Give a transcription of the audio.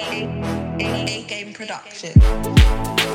A Game Production.